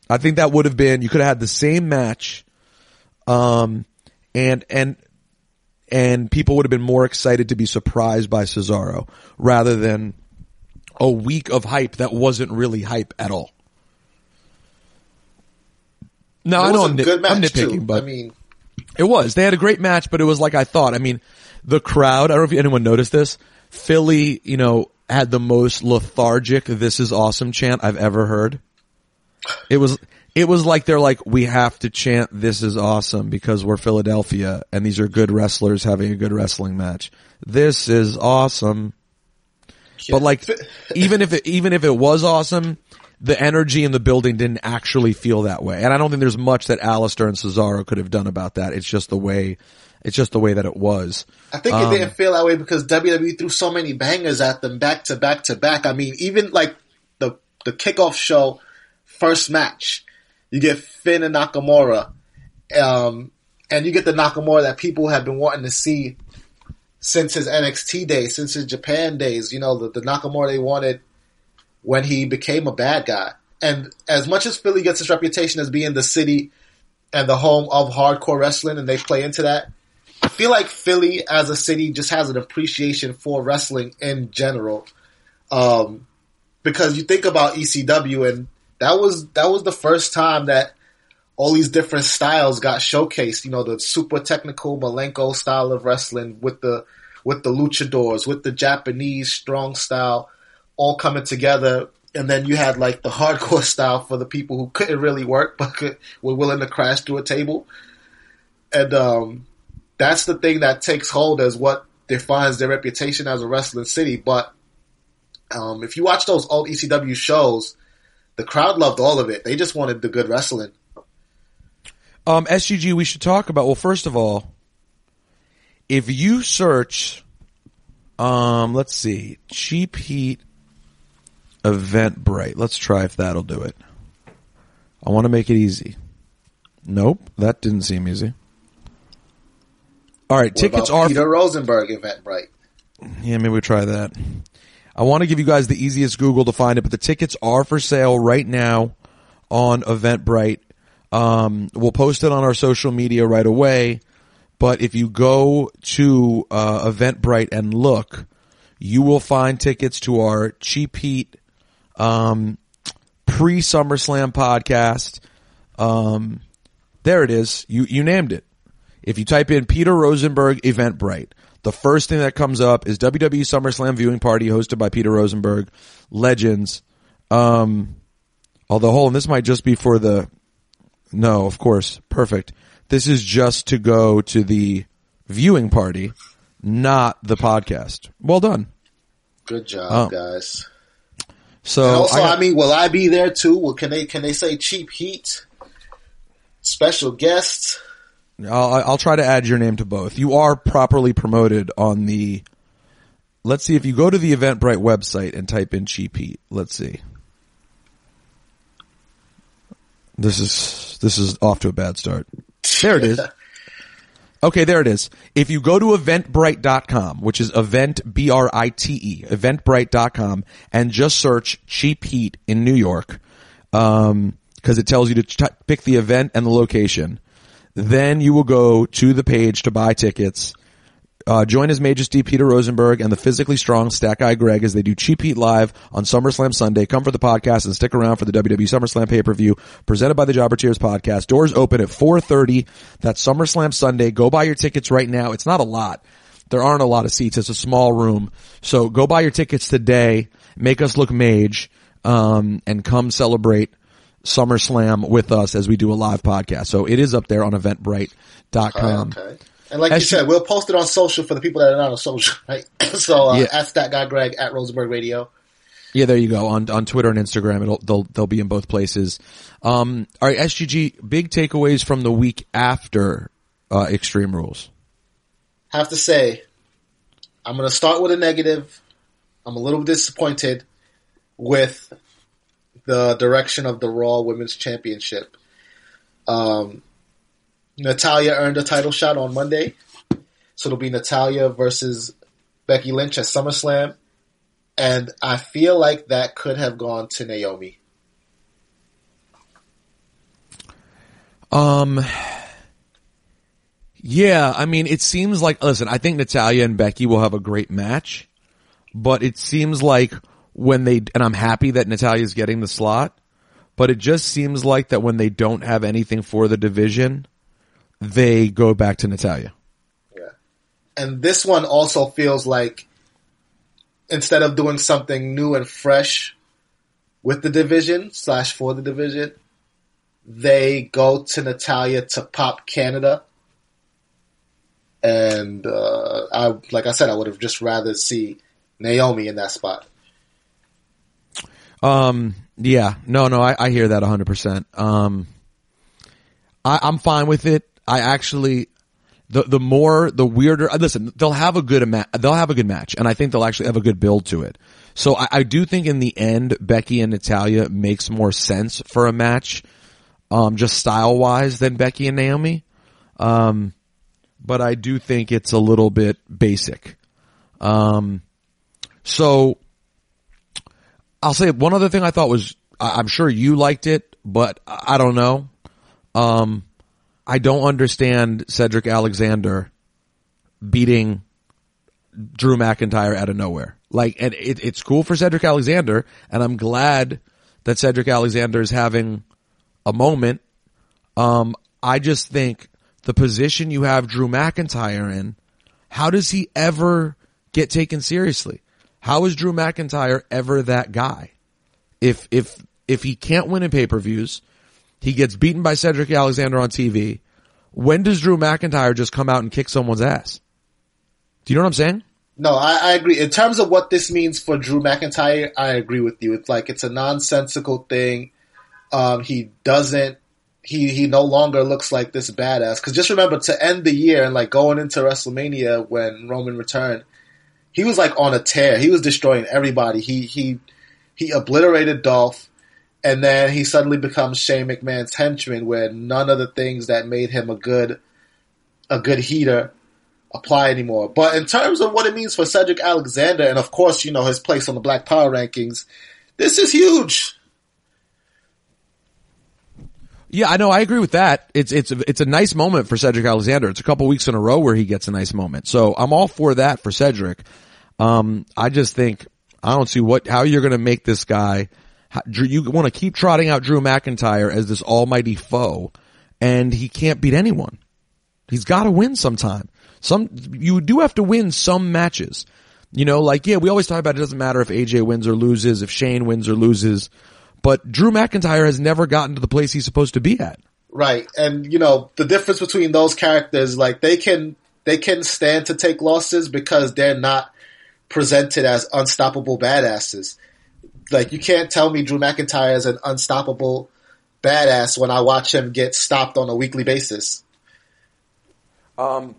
I think that would have been you could have had the same match, um, and and and people would have been more excited to be surprised by Cesaro rather than a week of hype that wasn't really hype at all. No, I know I'm, nit- I'm nitpicking, too. but I mean, it was. They had a great match, but it was like I thought. I mean, the crowd, I don't know if anyone noticed this. Philly, you know, had the most lethargic "This is awesome" chant I've ever heard. It was, it was like they're like, we have to chant "This is awesome" because we're Philadelphia and these are good wrestlers having a good wrestling match. This is awesome. But like, [laughs] even if it, even if it was awesome, the energy in the building didn't actually feel that way. And I don't think there's much that Aleister and Cesaro could have done about that. It's just the way, it's just the way that it was. I think Um, it didn't feel that way because WWE threw so many bangers at them back to back to back. I mean, even like the the kickoff show first match, you get Finn and Nakamura, um, and you get the Nakamura that people have been wanting to see since his NXT days, since his Japan days. You know, the, the Nakamura they wanted when he became a bad guy. And as much as Philly gets its reputation as being the city and the home of hardcore wrestling, and they play into that, I feel like Philly as a city just has an appreciation for wrestling in general. Um, because you think about ECW and that was, that was the first time that all these different styles got showcased. You know, the super technical Malenko style of wrestling with the, with the luchadors, with the Japanese strong style all coming together. And then you had like the hardcore [laughs] style for the people who couldn't really work, [laughs] but could, were willing to crash through a table. And, um, that's the thing that takes hold as what defines their reputation as a wrestling city. But um, if you watch those old ECW shows, the crowd loved all of it. They just wanted the good wrestling. Um, SGG, we should talk about. Well, first of all, if you search, um, let's see, cheap heat Eventbrite. Let's try if that'll do it. I want to make it easy. Nope, that didn't seem easy. All right, What tickets are. Peter Rosenberg Eventbrite. Yeah, maybe we'll try that. I want to give you guys the easiest Google to find it, but the tickets are for sale right now on Eventbrite. Um, we'll post it on our social media right away. But if you go to uh, Eventbrite and look, you will find tickets to our Cheap Heat um, pre SummerSlam podcast. Um, there it is. You you named it. If you type in Peter Rosenberg Eventbrite, the first thing that comes up is WWE SummerSlam viewing party hosted by Peter Rosenberg, Legends. Um, although, hold on, this might just be for the. No, of course, perfect. This is just to go to the viewing party, not the podcast. Well done. Good job, Oh. guys. So And also, I I, mean, will I be there too? Well, can they can they say cheap heat? Special guest. I'll, I'll try to add your name to both. You are properly promoted on the. Let's see if you go to the Eventbrite website and type in cheap heat. Let's see. This is this is off to a bad start. There it is. [laughs] Okay, there it is. If you go to eventbrite.com, which is event B R I T E, eventbrite.com and just search cheap heat in New York um cuz it tells you to t- pick the event and the location. Then you will go to the page to buy tickets. Uh, join His Majesty Peter Rosenberg and the physically strong Stat Guy Greg as they do Cheap Heat Live on SummerSlam Sunday. Come for the podcast and stick around for the WWE SummerSlam pay-per-view presented by the Jobber Cheers podcast. Doors open at 4.30. That's SummerSlam Sunday. Go buy your tickets right now. It's not a lot. There aren't a lot of seats. It's a small room. So go buy your tickets today. Make us look mage, um, and come celebrate SummerSlam with us as we do a live podcast. So it is up there on eventbrite.com. okay. And like you As you- said, we'll post it on social for the people that are not on social, [laughs] right? [laughs] so uh, Yeah. ask that guy Greg at Rosenberg Radio. Yeah, there you go. On on Twitter and Instagram, it'll they'll they'll be in both places. Um, all right, SGG. Big takeaways from the week after uh, Extreme Rules. Have to say, I'm going to start with a negative. I'm a little disappointed with the direction of the Raw Women's Championship. Um, Natalya earned a title shot on Monday, so it'll be Natalya versus Becky Lynch at SummerSlam, and I feel like that could have gone to Naomi. Um, yeah, I mean, it seems like listen. I think Natalya and Becky will have a great match, but it seems like when they and I'm happy that Natalya's getting the slot, but it just seems like that when they don't have anything for the division, they go back to Natalya. Yeah. And this one also feels like instead of doing something new and fresh with the division slash for the division, they go to Natalia to pop Canada. And uh, I, like I said, I would have just rather see Naomi in that spot. Um, yeah, no, no, I, I hear that hundred percent. Um, I, I'm fine with it. I actually, the the more the weirder. uh, Listen, they'll have a good ma- they'll have a good match, and I think they'll actually have a good build to it. So I, I do think in the end, Becky and Natalya makes more sense for a match, um, just style wise than Becky and Naomi. Um, but I do think it's a little bit basic. Um, so I'll say one other thing I thought was, I'm sure you liked it, but I don't know. Um, I don't understand Cedric Alexander beating Drew McIntyre out of nowhere. Like, and it, it's cool for Cedric Alexander, and I'm glad that Cedric Alexander is having a moment. Um, I just think the position you have Drew McIntyre in, how does he ever get taken seriously? How is Drew McIntyre ever that guy? If if if he can't win in pay-per-views, he gets beaten by Cedric Alexander on TV. When does Drew McIntyre just come out and kick someone's ass? Do you know what I'm saying? No, I, I agree. In terms of what this means for Drew McIntyre, I agree with you. It's like it's a nonsensical thing. Um, he doesn't. He he no longer looks like this badass. Because just remember to end the year and like going into WrestleMania when Roman returned, he was like on a tear. He was destroying everybody. He he he obliterated Dolph, and then he suddenly becomes Shane McMahon's henchman, where none of the things that made him a good a good heater apply anymore. But in terms of what it means for Cedric Alexander, and of course, you know, his place on the Black Power rankings, this is huge. Yeah, I know. I agree with that. It's it's it's a nice moment for Cedric Alexander. It's a couple weeks in a row where he gets a nice moment. So I'm all for that for Cedric. Um, I just think I don't see what how you're going to make this guy. How, you want to keep trotting out Drew McIntyre as this almighty foe, and he can't beat anyone. He's got to win sometime. Some you do have to win some matches. You know, like yeah, we always talk about it doesn't matter if AJ wins or loses, if Shane wins or loses, but Drew McIntyre has never gotten to the place he's supposed to be at. Right. And you know, the difference between those characters, like they can they can stand to take losses because they're not presented as unstoppable badasses. Like you can't tell me Drew McIntyre is an unstoppable badass when I watch him get stopped on a weekly basis. Um,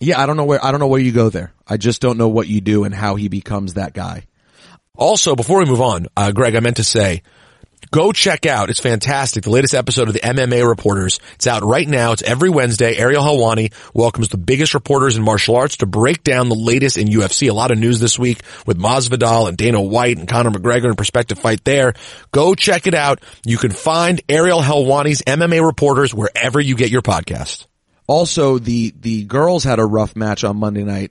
yeah, I don't know where I don't know where you go there. I just don't know what you do and how he becomes that guy. Also, before we move on, uh, Greg, I meant to say, go check out, it's fantastic, the latest episode of the MMA Reporters. It's out right now. It's every Wednesday. Ariel Helwani welcomes the biggest reporters in martial arts to break down the latest in UFC. A lot of news this week with Masvidal and Dana White and Conor McGregor and prospective fight there. Go check it out. You can find Ariel Helwani's MMA Reporters wherever you get your podcast. Also, the the girls had a rough match on Monday night.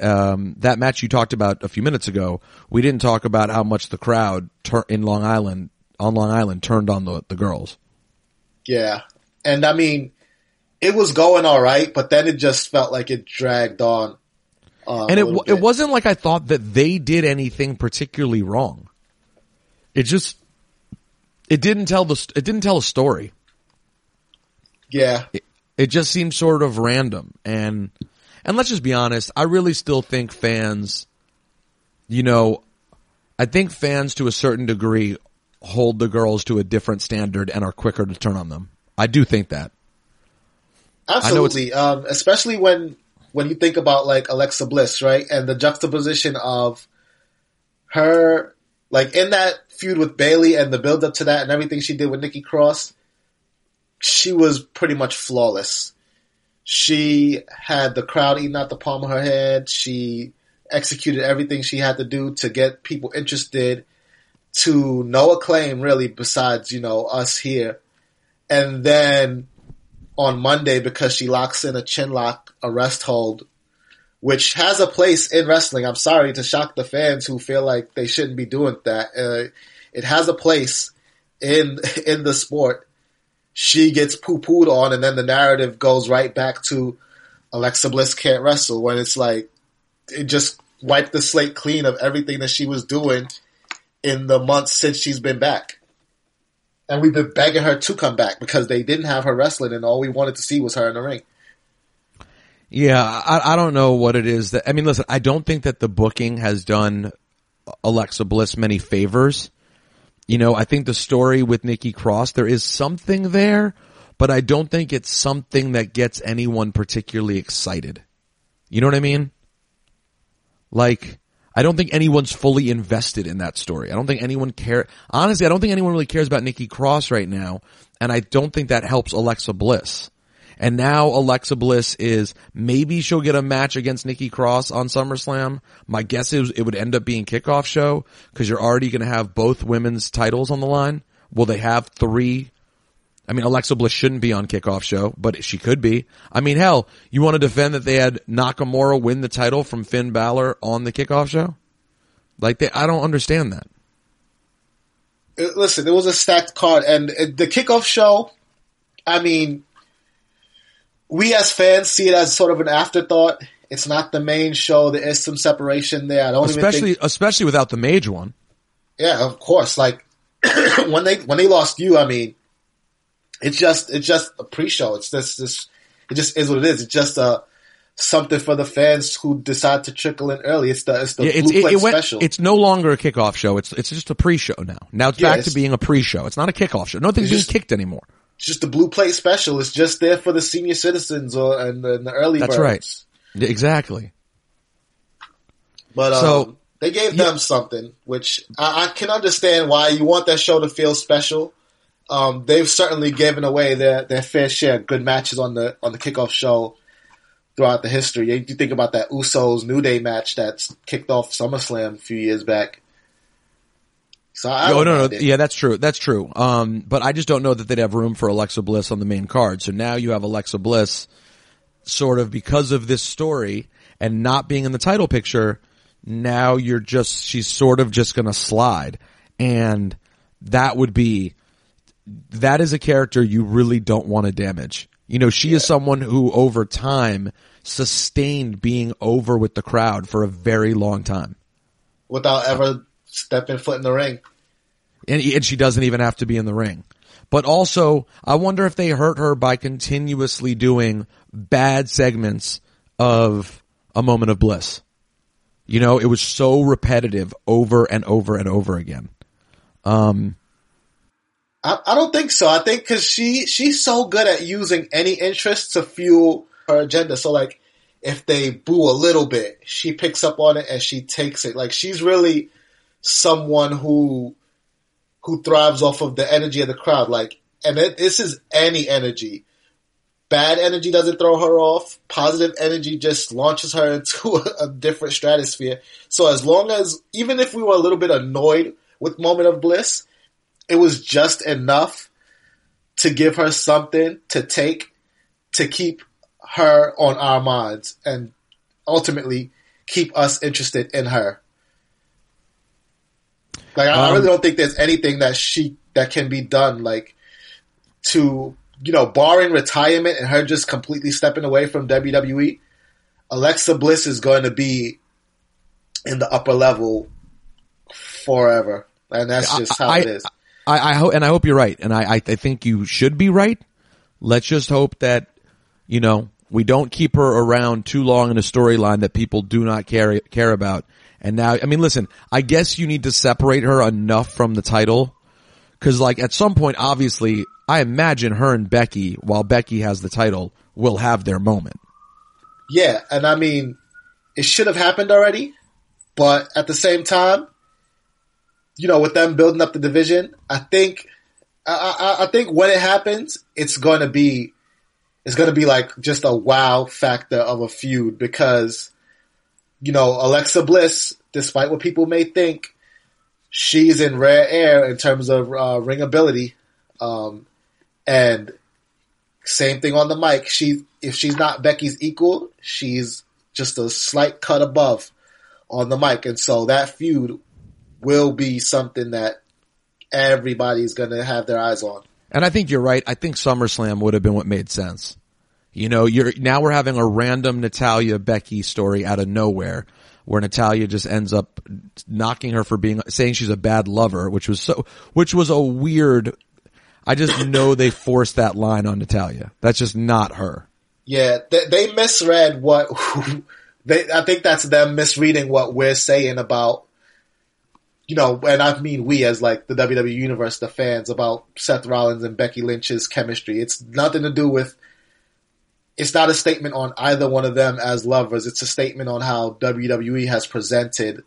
Um, that match you talked about a few minutes ago, we didn't talk about how much the crowd tur- in Long Island on Long Island turned on the the girls. Yeah. And I mean, it was going all right, but then it just felt like it dragged on. Uh, and it it wasn't like I thought that they did anything particularly wrong. It just it didn't tell the it didn't tell a story. Yeah. It, it just seemed sort of random and and let's just be honest, I really still think fans you know, I think fans to a certain degree hold the girls to a different standard and are quicker to turn on them. I do think that. Absolutely. Um, especially when when you think about like Alexa Bliss, right? And the juxtaposition of her like in that feud with Bayley and the build up to that and everything she did with Nikki Cross, she was pretty much flawless. She had the crowd eating out the palm of her hand. She executed everything she had to do to get people interested to no acclaim really besides, you know, us here. And then on Monday because she locks in a chin lock arrest hold, which has a place in wrestling. I'm sorry to shock the fans who feel like they shouldn't be doing that. Uh, it has a place in [laughs] in the sport. She gets poo pooed on, and then the narrative goes right back to Alexa Bliss can't wrestle when it's like it just wiped the slate clean of everything that she was doing in the months since she's been back. And we've been begging her to come back because they didn't have her wrestling, and all we wanted to see was her in the ring. Yeah, I, I don't know what it is that, I mean, listen, I don't think that the booking has done Alexa Bliss many favors. You know, I think the story with Nikki Cross, there is something there, but I don't think it's something that gets anyone particularly excited. You know what I mean? Like, I don't think anyone's fully invested in that story. I don't think anyone care. Honestly, I don't think anyone really cares about Nikki Cross right now, and I don't think that helps Alexa Bliss. And now Alexa Bliss is maybe she'll get a match against Nikki Cross on SummerSlam. My guess is it would end up being kickoff show because you're already going to have both women's titles on the line. Will they have three? I mean, Alexa Bliss shouldn't be on kickoff show, but she could be. I mean, hell, you want to defend that they had Nakamura win the title from Finn Balor on the kickoff show? Like, they, I don't understand that. Uh, Listen, it was a stacked card, and uh, the kickoff show. I mean, we as fans see it as sort of an afterthought. It's not the main show. There is some separation there. I don't even Especially, think. especially without the mage one. Yeah, of course. Like [clears throat] when they when they lost you, I mean, it's just it's just a pre-show. It's just this. It just is what it is. It's just a something for the fans who decide to trickle in early. It's the it's the Yeah, it's, it, it went, special. it's no longer a kickoff show. It's it's just a pre-show now. Now it's Yeah, back to being a pre-show. It's not a kickoff show. Nothing's being just- kicked anymore. It's just the blue plate special. It's just there for the senior citizens or and the, and the early That's birds. right. Exactly. But um, So- they gave them something, which I, I can understand why you want that show to feel special. Um, they've certainly given away their, their fair share of good matches on the on the kickoff show throughout the history. You think about that Usos New Day match that's kicked off SummerSlam a few years back. So I Oh no, no, yeah, that's true. That's true. Um, but I just don't know that they'd have room for Alexa Bliss on the main card. So now you have Alexa Bliss, sort of because of this story and not being in the title picture. Now you're just she's sort of just going to slide, and that would be that is a character you really don't want to damage. You know, she is someone who over time sustained being over with the crowd for a very long time. without ever stepping foot in the ring. and, and she doesn't even have to be in the ring. But also, I wonder if they hurt her by continuously doing bad segments of a moment of bliss. You know, it was so repetitive over and over and over again. Um, I, I don't think so. I think because she she's so good at using any interest to fuel her agenda. So like, if they boo a little bit, she picks up on it and she takes it. Like she's really someone who who thrives off of the energy of the crowd. Like, and it, this is any energy. Bad energy doesn't throw her off. Positive energy just launches her [laughs] into a, a different stratosphere. So as long as, even if we were a little bit annoyed with Moment of Bliss, it was just enough to give her something to take to keep her on our minds and ultimately keep us interested in her. Like I, I Um, really don't think there's anything that she that can be done like to you know barring retirement and her just completely stepping away from WWE. Alexa Bliss is going to be in the upper level forever, and that's just how I, it is. I, I hope, and I hope you're right, and I, I, I think you should be right. Let's just hope that you know we don't keep her around too long in a storyline that people do not care care about. And now, I mean, listen, I guess you need to separate her enough from the title, because like at some point, obviously, I imagine her and Becky, while Becky has the title, will have their moment. Yeah, and I mean, it should have happened already, but at the same time, you know, with them building up the division, I think, I, I, I think when it happens, it's going to be, it's going to be like just a wow factor of a feud because, you know, Alexa Bliss, despite what people may think, she's in rare air in terms of uh, ring ability, um, and same thing on the mic. She if she's not Becky's equal, she's just a slight cut above on the mic, and so that feud will be something that everybody's gonna have their eyes on. And I think you're right. I think SummerSlam would have been what made sense. You know, you're now we're having a random Natalya Becky story out of nowhere where Natalya just ends up knocking her for being saying she's a bad lover, which was so which was a weird I just know they forced that line on Natalya. That's just not her. Yeah, they, they misread what [laughs] they. I think that's them misreading what we're saying about you know, and I mean we as like the WWE universe, the fans about Seth Rollins and Becky Lynch's chemistry. It's nothing to do with. It's not a statement on either one of them as lovers. It's a statement on how WWE has presented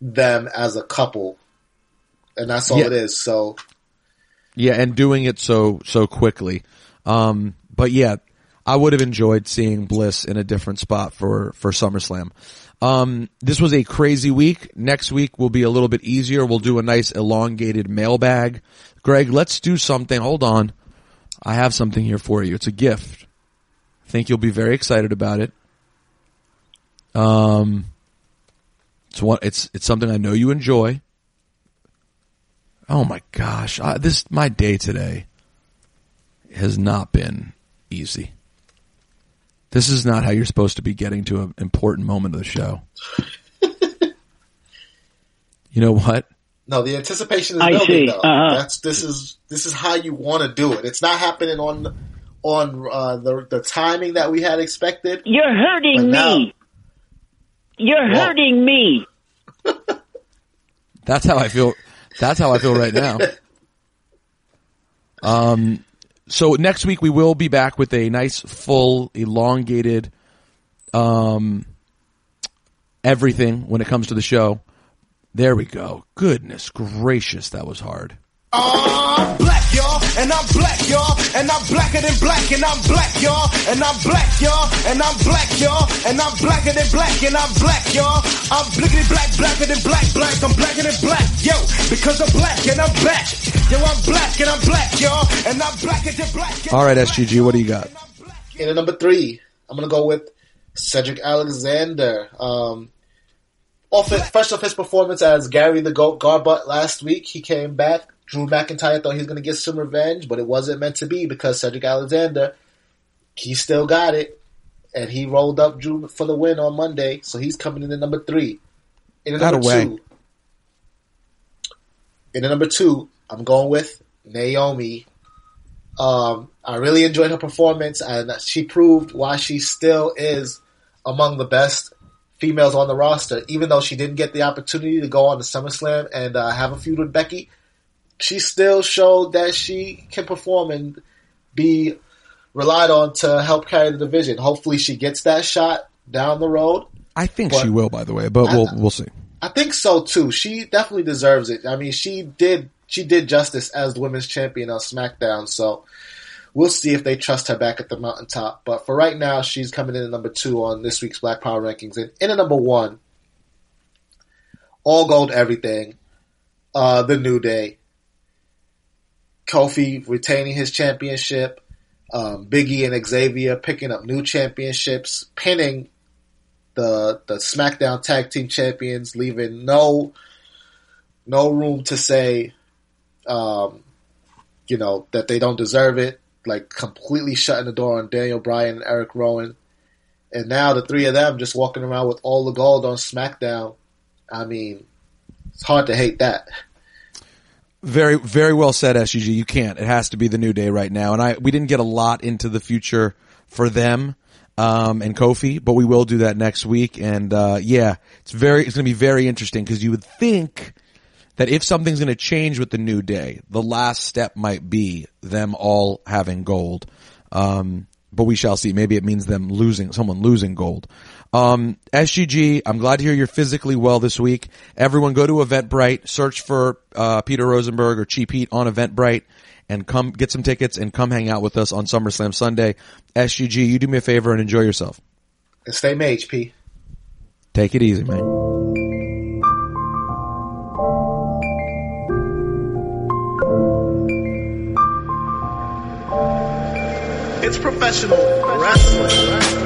them as a couple, and that's all Yeah. it is. So Yeah, and doing it so so quickly. Um, but yeah, I would have enjoyed seeing Bliss in a different spot for for SummerSlam. Um, this was a crazy week. Next week will be a little bit easier. We'll do a nice elongated mailbag. Greg, let's do something. Hold on, I have something here for you. It's a gift. I think you'll be very excited about it. Um, it's one. It's it's something I know you enjoy. Oh my gosh, I, this my day today has not been easy. This is not how you're supposed to be getting to an important moment of the show. [laughs] you know what? no, the anticipation is I building. see. Though. Uh-huh. That's this is this is how you want to do it. It's not happening on on uh, the the timing that we had expected. You're hurting now- me. You're Well- hurting me. [laughs] That's how I feel. That's how I feel right now. [laughs] Um, so next week we will be back with a nice, full, elongated, um, everything when it comes to the show. There we go. Goodness gracious, that was hard. I'm black, y'all, and I'm black, y'all, and I'm blacker than black, and I'm black, y'all, and I'm black, y'all, and I'm black, y'all, and I'm blacker than black, and I'm black, y'all. I'm blickety black, blacker than black, black, I'm blacker than black, yo, because I'm black and I'm black. Yo, I'm black and I'm black, y'all, and I'm blacker than black. All right, SGG, what do you got? In at number three, I'm gonna go with Cedric Alexander. Um, off it, fresh off his performance as Gary the Goat Garbutt last week, he came back. Drew McIntyre thought he was gonna get some revenge, but it wasn't meant to be because Cedric Alexander, he still got it, and he rolled up Drew for the win on Monday. So he's coming in at number three. In at That number away. two, in at number two, I'm going with Naomi. Um, I really enjoyed her performance, and she proved why she still is among the best females on the roster. Even though she didn't get the opportunity to go on to SummerSlam and uh, have a feud with Becky, she still showed that she can perform and be relied on to help carry the division. Hopefully, she gets that shot down the road. I think But- she will, by the way, but we'll we'll see. I think so too. She definitely deserves it. I mean, she did she did justice as the women's champion on SmackDown. So we'll see if they trust her back at the mountaintop. But for right now, she's coming in at number two on this week's Black Power rankings. And in at number one, all gold, everything. Uh, the New Day. Kofi retaining his championship. Um, Biggie and Xavier picking up new championships, pinning the the SmackDown Tag Team Champions, leaving no no room to say, um, you know, that they don't deserve it. Like completely shutting the door on Daniel Bryan and Eric Rowan, and now the three of them just walking around with all the gold on SmackDown. I mean, it's hard to hate that. Very, very well said, SGG. You can't. It has to be the new day right now. And I, we didn't get a lot into the future for them, um, and Kofi, but we will do that next week. And, uh, yeah, it's very, it's going to be very interesting because you would think that if something's going to change with the new day, the last step might be them all having gold. Um, but we shall see. Maybe it means them losing, someone losing gold. Um, SGG, I'm glad to hear you're physically well this week. Everyone go to Eventbrite, search for, uh, Peter Rosenberg or Cheap Heat on Eventbrite and come get some tickets and come hang out with us on SummerSlam Sunday. SGG, you do me a favor and enjoy yourself. And stay mage, P. Take it easy, man. It's professional wrestling.